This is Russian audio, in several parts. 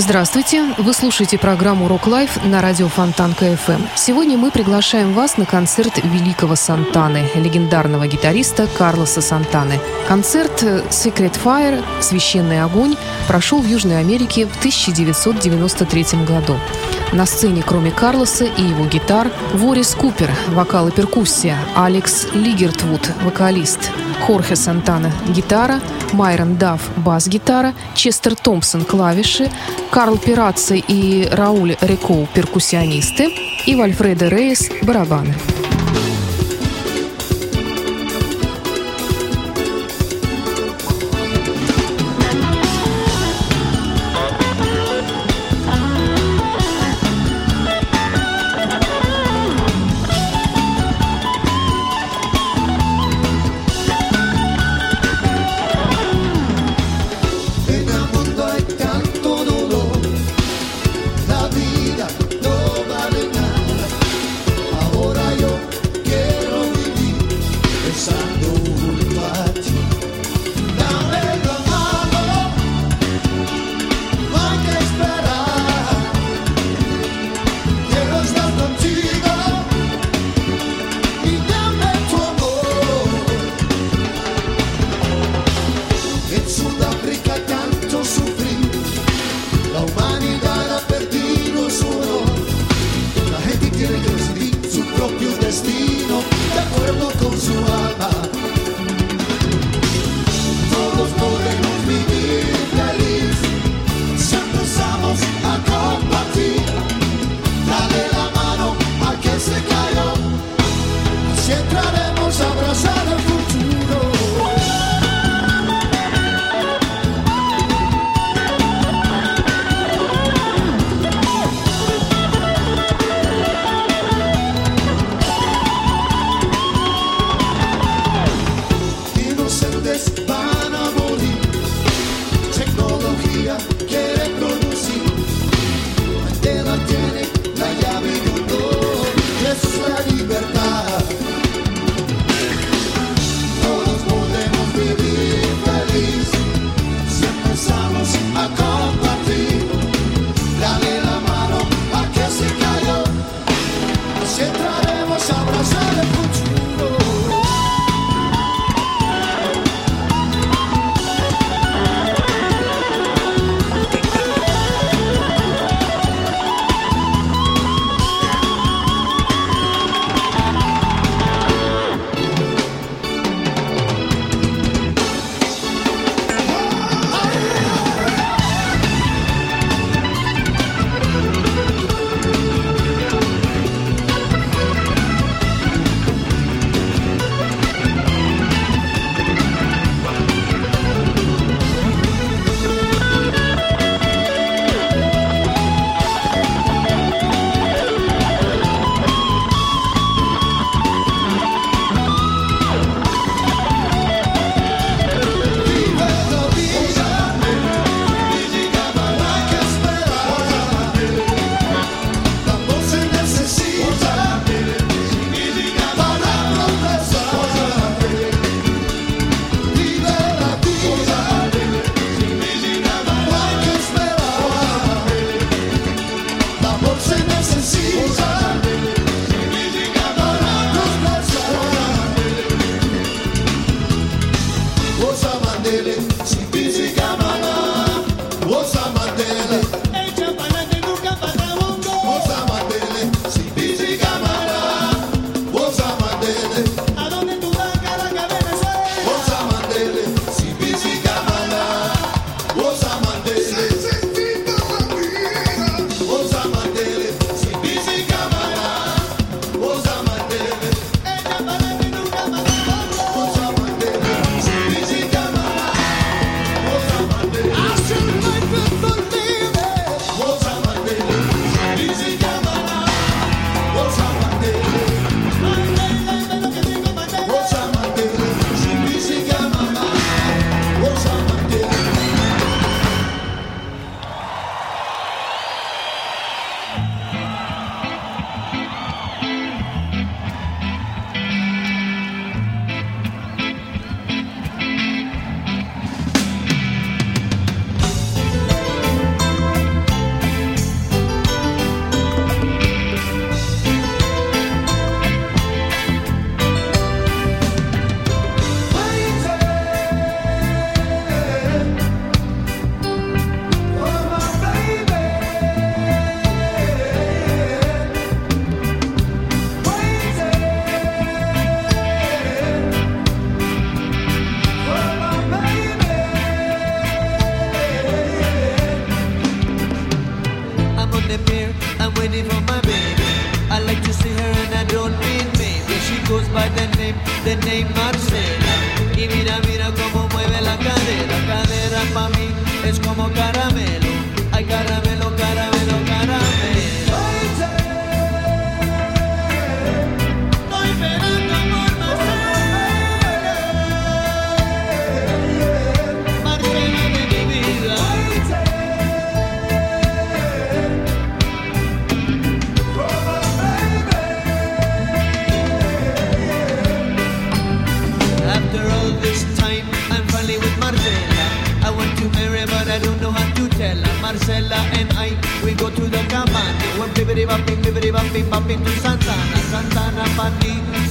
Здравствуйте! Вы слушаете программу «Rock Live» на радио Фонтанка FM. Сегодня мы приглашаем вас на концерт великого Сантаны, легендарного гитариста Карлоса Сантаны. Концерт «Secret Fire» «Священный огонь» прошел в Южной Америке в 1993 году. На сцене, кроме Карлоса и его гитар, Ворис Купер, вокал и перкуссия, Алекс Лигертвуд, вокалист, Хорхе Сантана, гитара, Майрон Дафф, бас-гитара, Честер Томпсон, клавиши, Карл Пирацци и Рауль Рекоу, перкуссионисты, и Вальфредо Рейс, барабаны.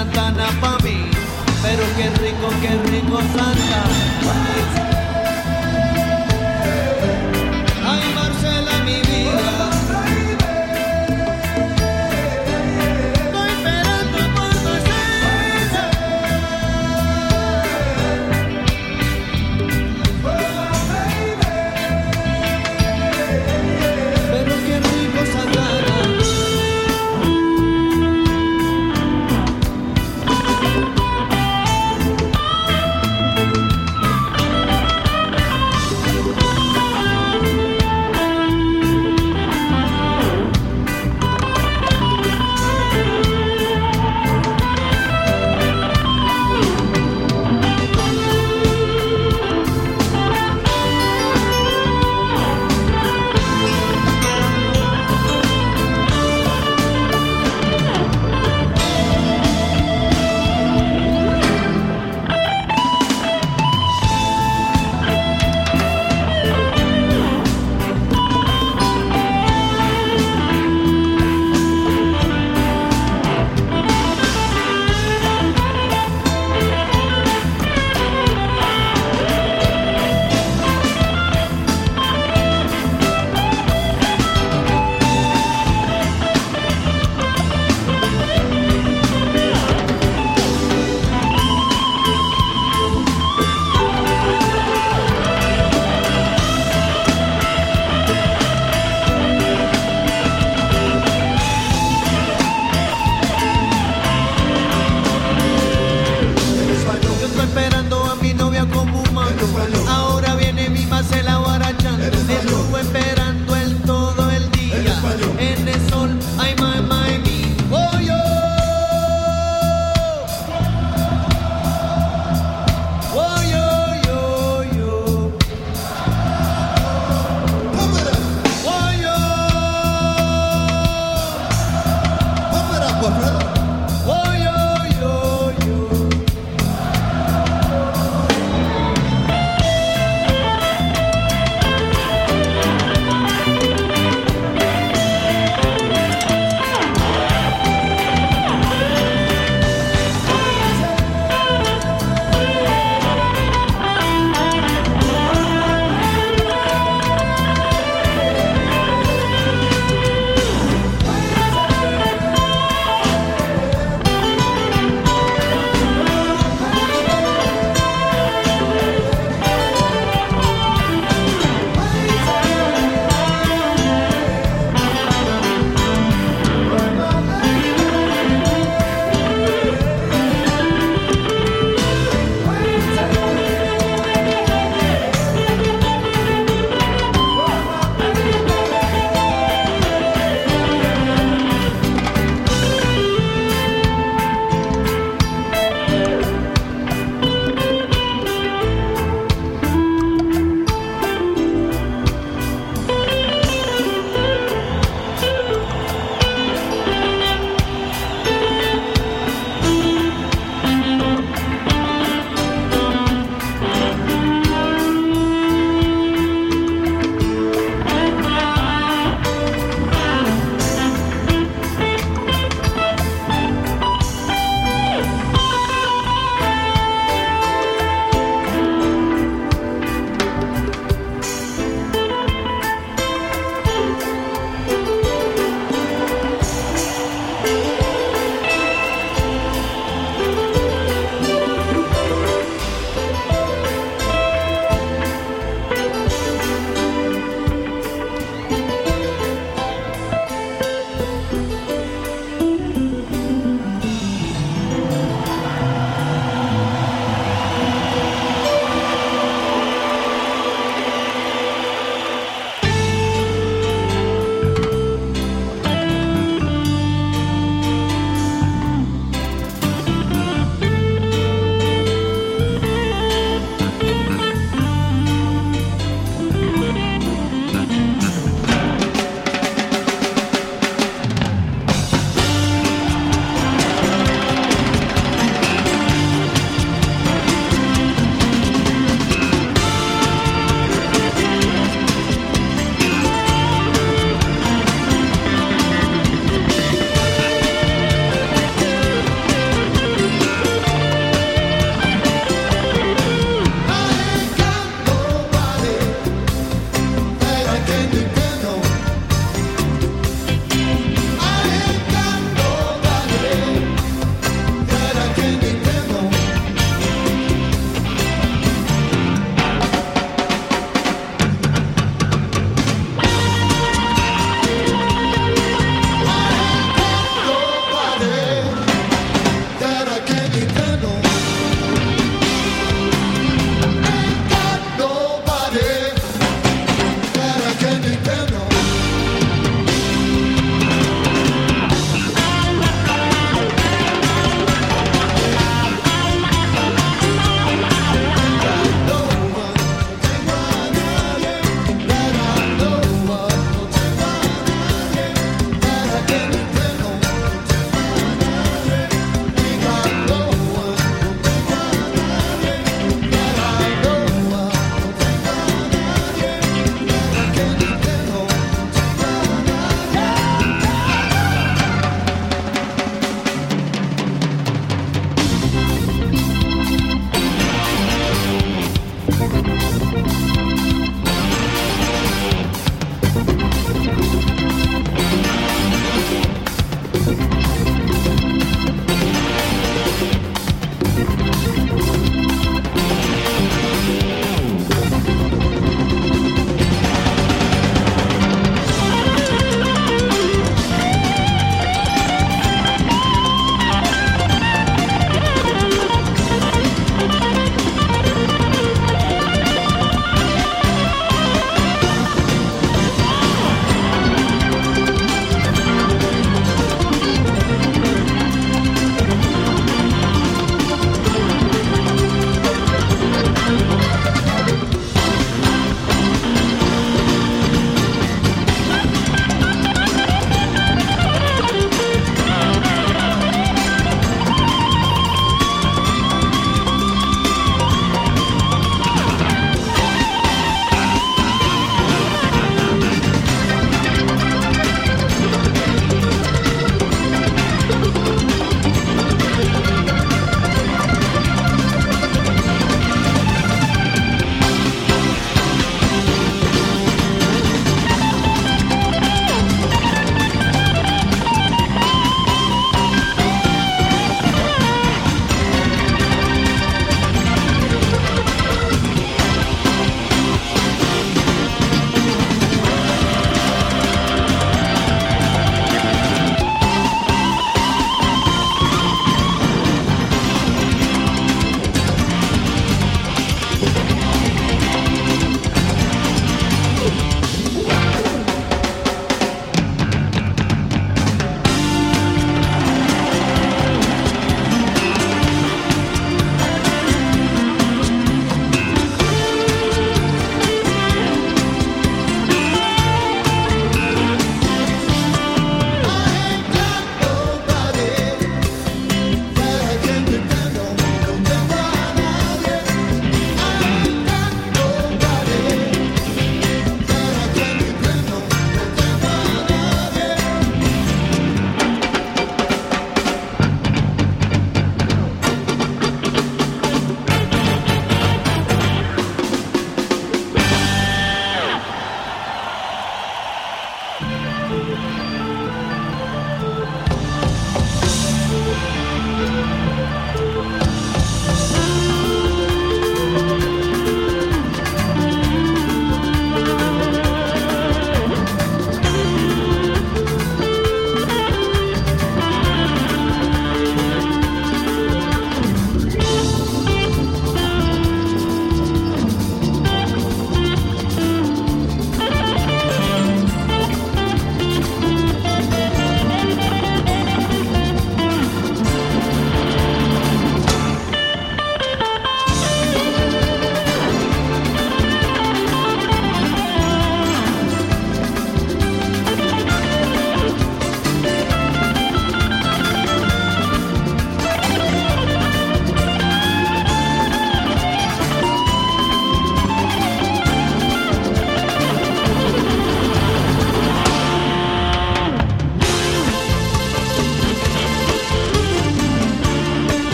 Santana para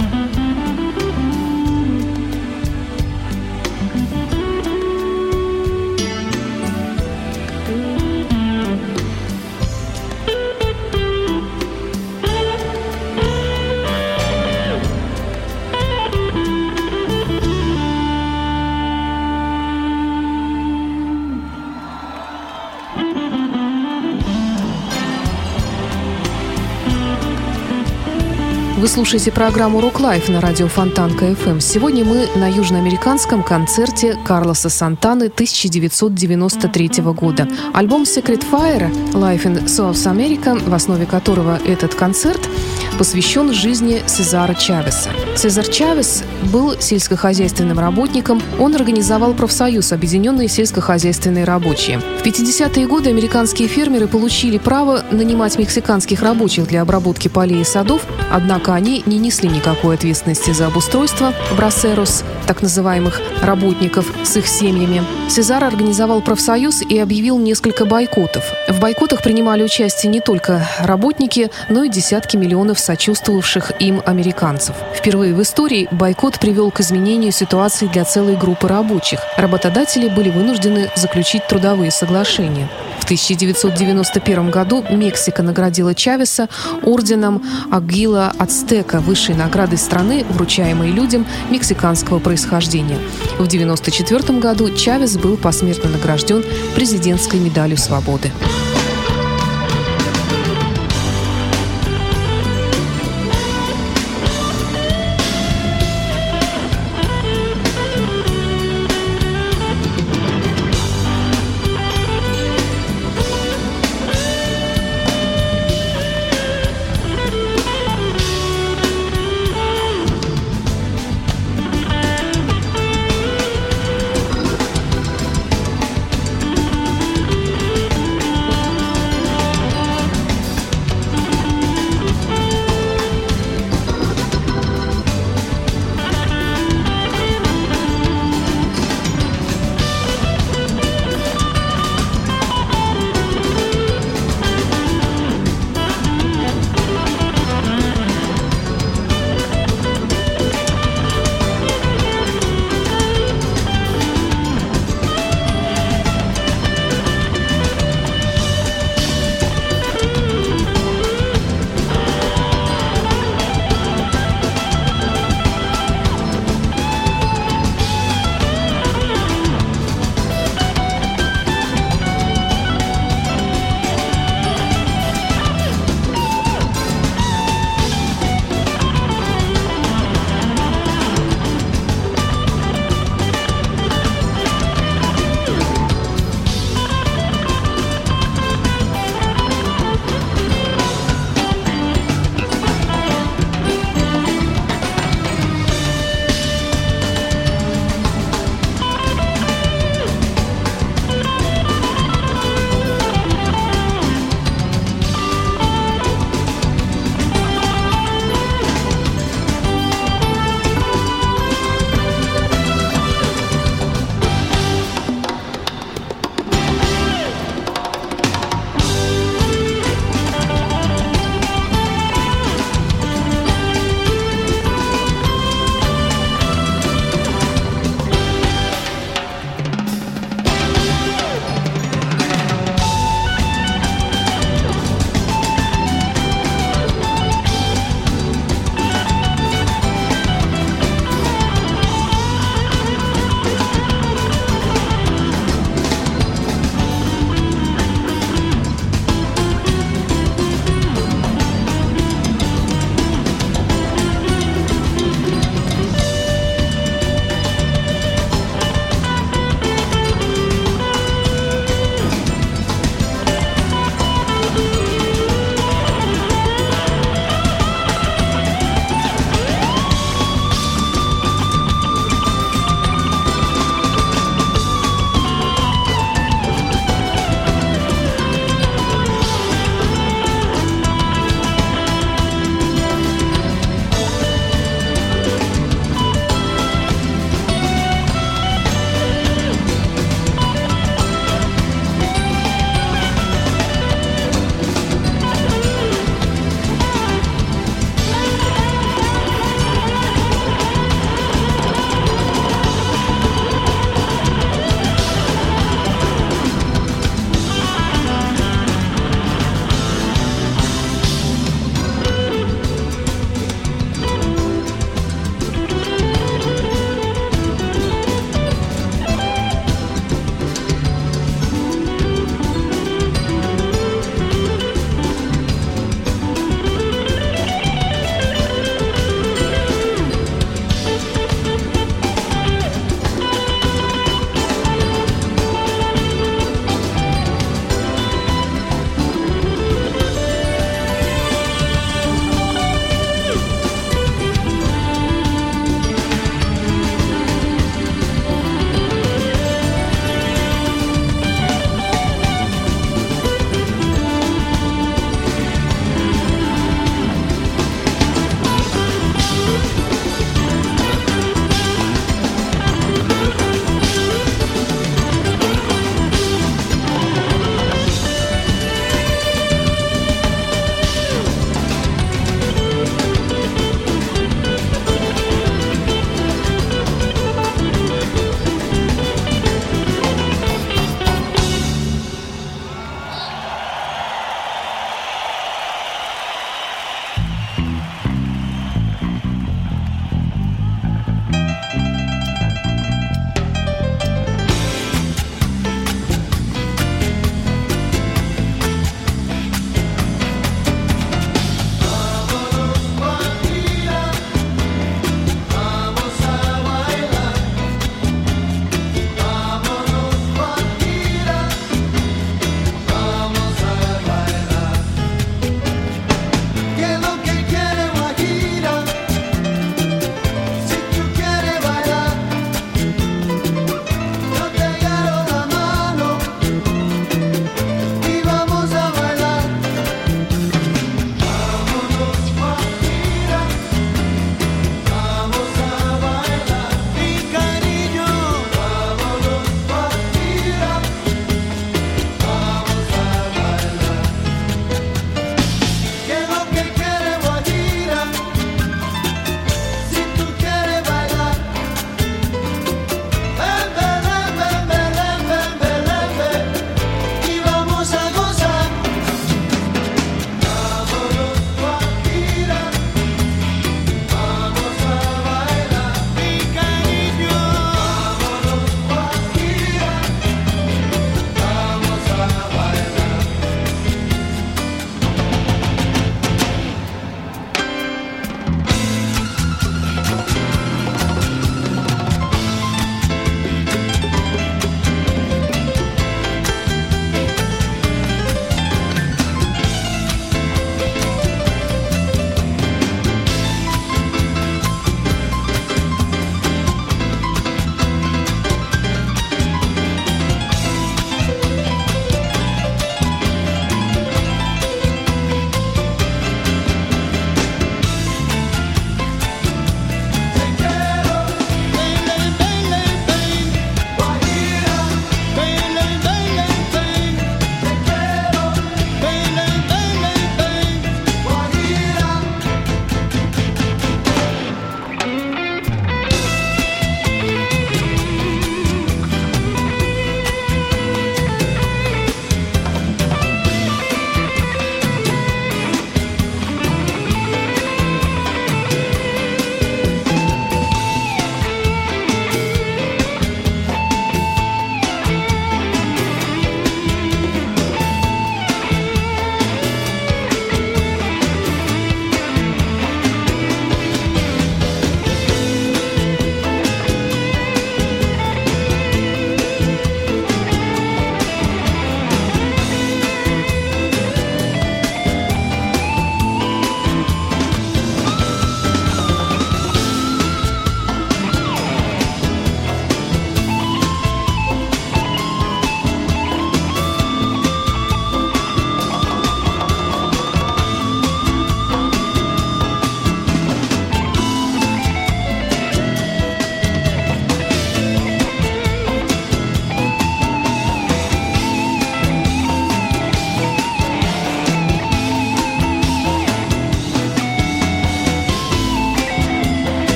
Mm-hmm. Слушаете программу «Rock Live» на радио Фонтанка FM. Сегодня мы на южноамериканском концерте Карлоса Сантаны 1993 года. Альбом Sacred Fire Live in South America, в основе которого этот концерт, посвящен жизни Сезара Чавеса. Сезар Чавес был сельскохозяйственным работником. Он организовал профсоюз «Объединенные сельскохозяйственные рабочие». В 50-е годы американские фермеры получили право нанимать мексиканских рабочих для обработки полей и садов, однако они не несли никакой ответственности за обустройство брасерос, так называемых работников, с их семьями. Сезар организовал профсоюз и объявил несколько бойкотов. В бойкотах принимали участие не только работники, но и десятки миллионов сочувствовавших им американцев. Впервые в истории бойкот привел к изменению ситуации для целой группы рабочих. Работодатели были вынуждены заключить трудовые соглашения. В 1991 году Мексика наградила Чавеса орденом Агила Ацтека, высшей наградой страны, вручаемой людям мексиканского происхождения. В 1994 году Чавес был посмертно награжден президентской медалью свободы.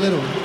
little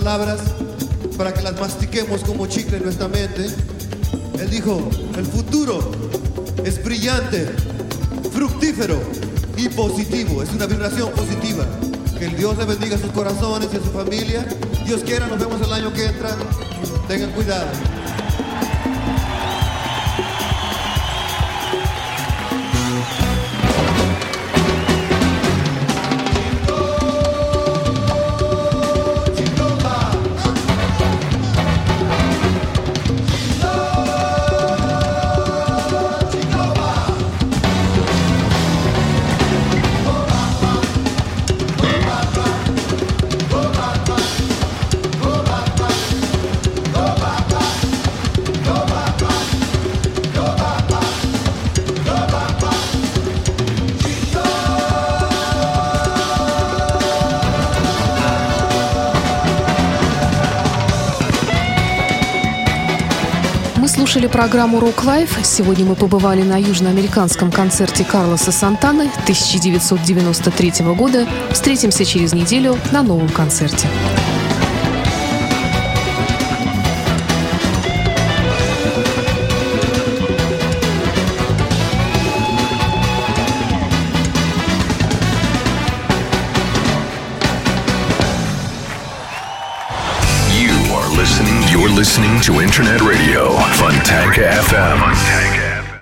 palabras para que las mastiquemos como chicle en nuestra mente. Él dijo, el futuro es brillante, fructífero y positivo. Es una vibración positiva. Que el Dios le bendiga sus corazones y a su familia. Dios quiera, nos vemos el año que entra. Tengan cuidado. Программу Rock Life. Сегодня мы побывали на южноамериканском концерте Карлоса Сантаны 1993 года. Встретимся через неделю на новом концерте. To Internet Radio, Fontanka FM.